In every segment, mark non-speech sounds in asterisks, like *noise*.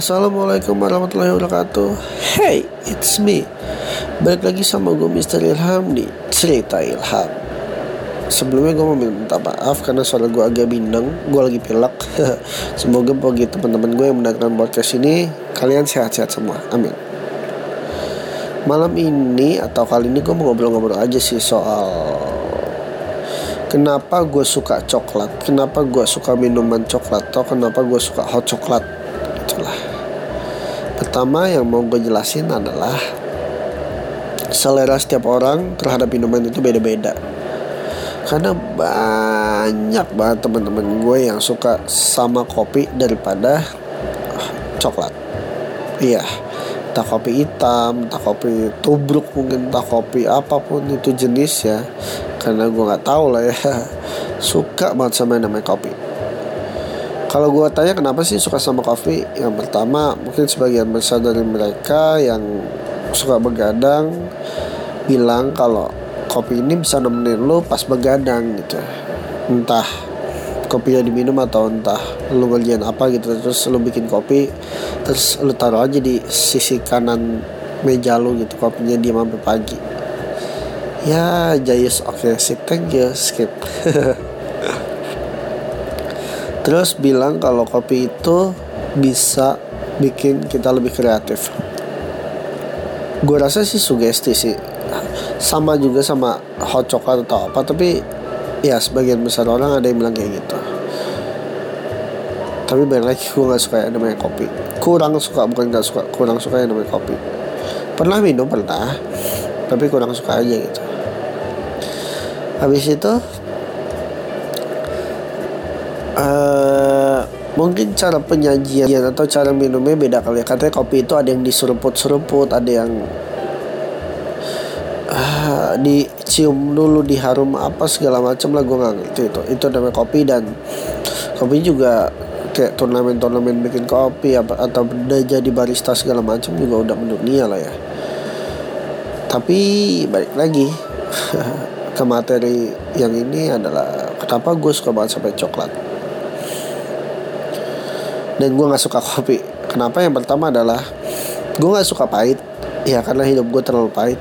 Assalamualaikum warahmatullahi wabarakatuh. Hey, it's me. Balik lagi sama gue Mr. Ilham di Cerita Ilham. Sebelumnya gue mau minta maaf karena suara gue agak bindeng Gue lagi pilek. *laughs* Semoga bagi teman-teman gue yang mendengarkan podcast ini Kalian sehat-sehat semua, amin. Malam ini atau kali ini gue mau ngobrol-ngobrol aja sih soal Kenapa gue suka coklat Kenapa gue suka minuman coklat Atau kenapa gue suka hot coklat. Itulah pertama yang mau gue jelasin adalah selera setiap orang terhadap minuman itu beda-beda. Karena banyak banget teman-teman gue yang suka sama kopi daripada coklat. Iya entah kopi hitam entah kopi tubruk mungkin entah kopi apa pun itu jenis ya. Karena gue nggak tahu lah ya. *laughs* Suka banget sama yang namanya kopi kalau gue tanya kenapa sih suka sama kopi? Yang pertama mungkin sebagian besar dari mereka yang suka begadang bilang kalau kopi ini bisa nemenin lo pas begadang gitu. Entah kopinya diminum atau entah lu ngerjain apa gitu. Terus lu bikin kopi terus lu taruh aja di sisi kanan meja lu gitu. Kopinya dia sampai pagi. Ya jayus. Oke okay, thank you. Skip *laughs* Terus bilang kalau kopi itu bisa bikin kita lebih kreatif. Gue rasa sih sugesti sih. Sama juga sama hot chocolate atau apa, tapi ya sebagian besar orang ada yang bilang kayak gitu. Tapi balik lagi gue gak suka yang namanya kopi. Kurang suka bukan gak suka, kurang suka yang namanya kopi. Pernah minum pernah, tapi kurang suka aja gitu. Habis itu uh, mungkin cara penyajian atau cara minumnya beda kali ya. Katanya kopi itu ada yang diseruput-seruput ada yang uh, dicium dulu diharum apa segala macam lah gue nggak ngerti itu. Itu namanya kopi dan kopi juga kayak turnamen-turnamen bikin kopi apa atau udah jadi barista segala macam juga udah mendunia lah ya. Tapi balik lagi *laughs* ke materi yang ini adalah kenapa gue suka banget sampai coklat dan gue nggak suka kopi. Kenapa? Yang pertama adalah gue nggak suka pahit. Ya karena hidup gue terlalu pahit.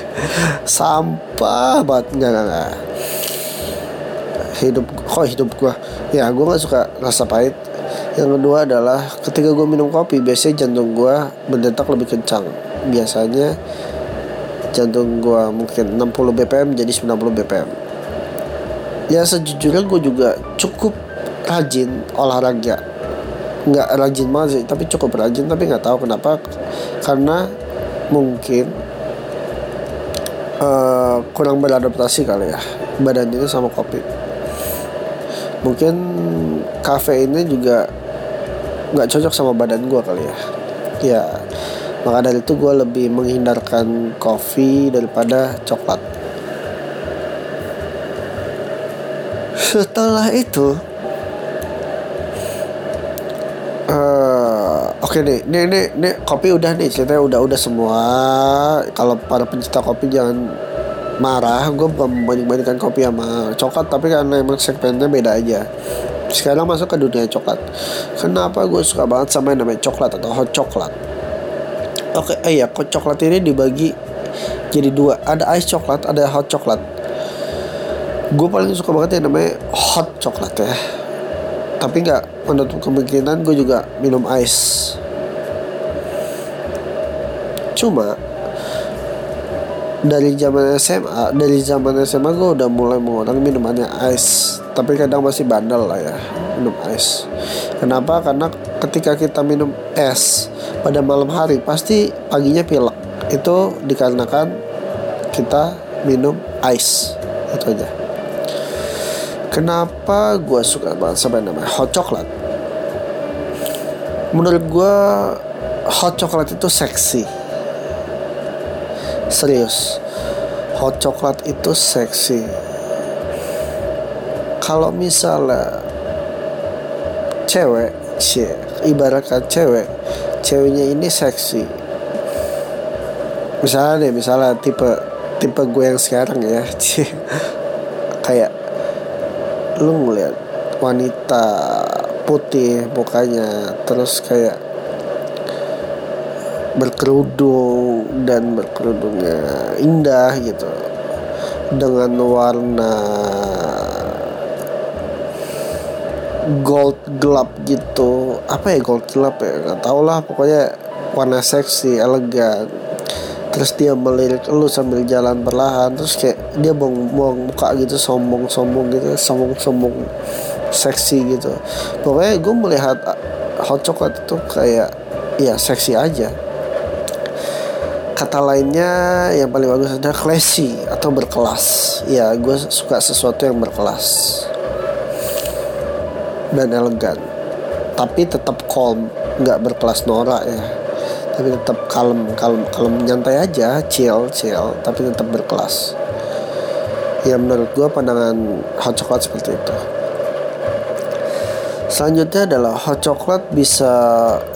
*laughs* Sampah banget. Nggak nggak hidup kok hidup gue ya gue nggak suka rasa pahit. Yang kedua adalah ketika gue minum kopi biasanya jantung gue berdetak lebih kencang. Biasanya jantung gue mungkin 60 bpm jadi 90 bpm ya sejujurnya gue juga cukup rajin olahraga nggak rajin banget sih tapi cukup rajin tapi nggak tahu kenapa. Karena mungkin uh, kurang beradaptasi kali ya badan itu sama kopi. Mungkin ini juga nggak cocok sama badan gue kali ya. Ya maka dari itu gue lebih menghindarkan kopi daripada coklat. Setelah itu Oke nih, nih, nih, nih kopi udah nih ceritanya udah udah semua. Kalau para pencinta kopi jangan marah. Gue bukan membanding-bandingkan kopi sama coklat, tapi karena emang segmennya beda aja. Sekarang masuk ke dunia coklat. Kenapa gue suka banget sama yang namanya coklat atau hot coklat? Oke, eh ya, kok coklat ini dibagi jadi dua. Ada ice coklat, ada hot coklat. Gue paling suka banget yang namanya hot coklat ya. Tapi nggak menutup kemungkinan gue juga minum ice. Cuma dari zaman SMA dari zaman SMA gue udah mulai mengurangi minumannya ice. Tapi kadang masih bandel lah ya minum ice. Kenapa? Karena ketika kita minum es pada malam hari pasti paginya pilek. Itu dikarenakan kita minum ice itu aja kenapa gue suka banget sama yang namanya hot chocolate menurut gue hot chocolate itu seksi. Serius. Hot coklat itu seksi. Kalau misalnya cewek cie ibaratkan cewek ceweknya ini seksi. Misalnya deh misalnya tipe tipe gue yang sekarang ya *laughs* cie. Kayak lu ngeliat wanita putih mukanya terus kayak berkerudung dan berkerudungnya indah gitu dengan warna gold gelap gitu. Apa ya gold gelap ya? Nggak tau lah pokoknya warna seksi elegan terus dia melirik lu sambil jalan perlahan terus kayak dia bong-bong muka gitu sombong-sombong gitu sombong-sombong seksi gitu. Pokoknya gue melihat hot chocolate itu kayak ya seksi aja. Kata lainnya yang paling bagus adalah classy atau berkelas. Ya gue suka sesuatu yang berkelas. Dan elegan. Tapi tetap calm nggak berkelas norak ya tapi tetap kalem kalem kalem. Nyantai aja chill chill tapi tetap berkelas. Ya menurut gue pandangan hot chocolate seperti itu. Selanjutnya adalah hot chocolate bisa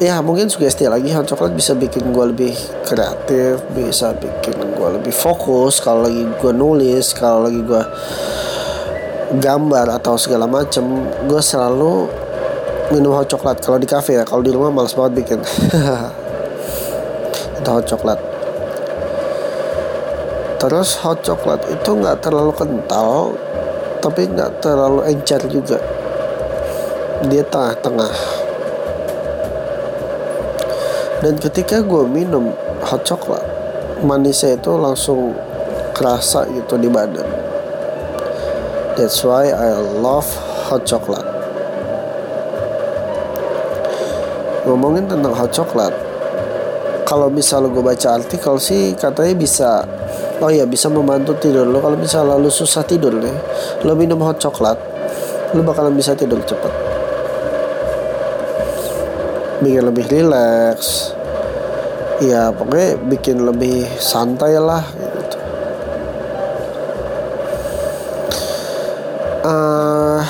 ya mungkin sugesti lagi hot chocolate bisa bikin gue lebih kreatif, bisa bikin gue lebih fokus kalau lagi gue nulis, kalau lagi gue gambar atau segala macem, gue selalu minum hot chocolate kalau di cafe ya, kalau di rumah males banget bikin. *laughs* itu hot chocolate. Terus hot chocolate itu nggak terlalu kental, tapi nggak terlalu encer juga. Dia tengah-tengah. Dan ketika gue minum hot chocolate manisnya itu langsung kerasa gitu di badan. That's why I love hot chocolate ngomongin tentang hot chocolate kalau misalnya gue baca artikel sih katanya bisa oh ya bisa membantu tidur lo kalau misalnya lo susah tidur nih lo minum hot chocolate lo bakalan bisa tidur cepat bikin lebih rileks ya pokoknya bikin lebih santai lah gitu. Uh, eh,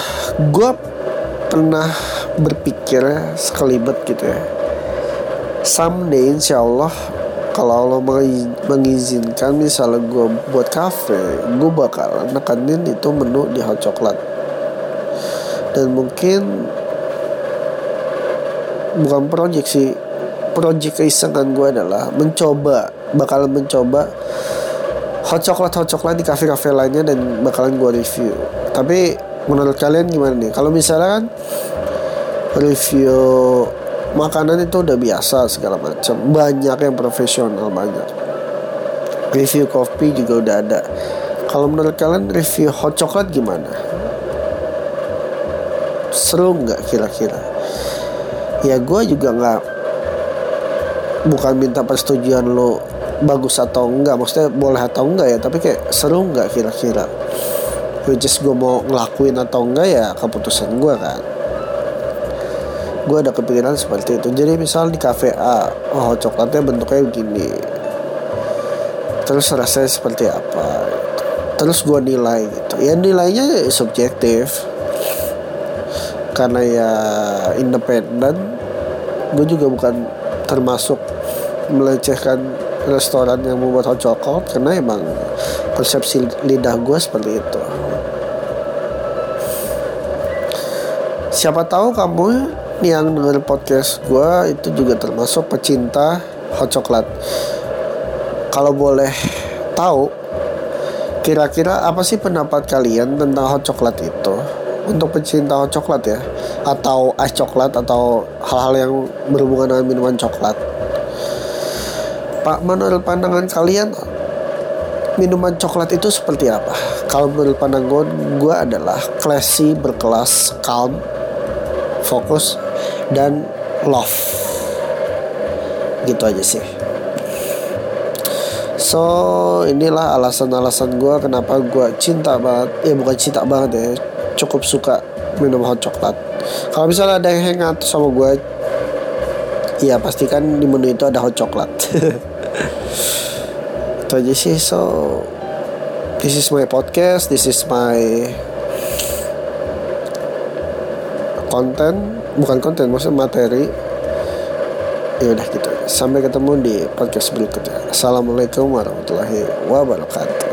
gue pernah berpikir sekelibet gitu ya someday insya Allah kalau Allah mengizinkan misalnya gue buat cafe gue bakal nekanin itu menu di hot chocolate dan mungkin bukan project sih project keisengan gue adalah mencoba bakalan mencoba hot chocolate hot chocolate di kafe kafe lainnya dan bakalan gue review. Tapi menurut kalian gimana nih? Kalau misalnya kan review makanan itu udah biasa segala macam. Banyak yang profesional banyak. Review kopi juga udah ada. Kalau menurut kalian review hot chocolate gimana? Seru nggak kira-kira? Ya gue juga nggak bukan minta persetujuan lo bagus atau enggak maksudnya boleh atau enggak ya tapi kayak seru nggak kira-kira? Which is gue mau ngelakuin atau enggak ya keputusan gue kan gue ada kepikiran seperti itu. Jadi misal di cafe A oh coklatnya bentuknya begini terus rasanya seperti apa? Terus gue nilai gitu. Ya nilainya subjektif. Karena ya independen gue juga bukan termasuk melecehkan restoran yang membuat hot chocolate karena emang persepsi lidah gue seperti itu. Siapa tahu kamu yang dengar podcast gue itu juga termasuk pecinta hot chocolate kalau boleh tahu kira-kira apa sih pendapat kalian tentang hot chocolate itu? Untuk pecinta hot coklat ya? Atau ice coklat atau hal-hal yang berhubungan dengan minuman coklat? Pak menurut pandangan kalian minuman coklat itu seperti apa? Kalau menurut pandangan gue gue adalah classy berkelas calm fokus dan love. Gitu aja sih. So inilah alasan-alasan gue kenapa gue cinta banget Ya bukan cinta banget ya cukup suka minum hot coklat. Kalau misalnya ada yang hangout sama gue ya pastikan di menu itu ada hot coklat. *laughs* Itu aja sih. So this is my podcast this is my konten bukan konten maksudnya materi. Ya udah gitu sampai ketemu di podcast berikutnya. Assalamualaikum warahmatullahi wabarakatuh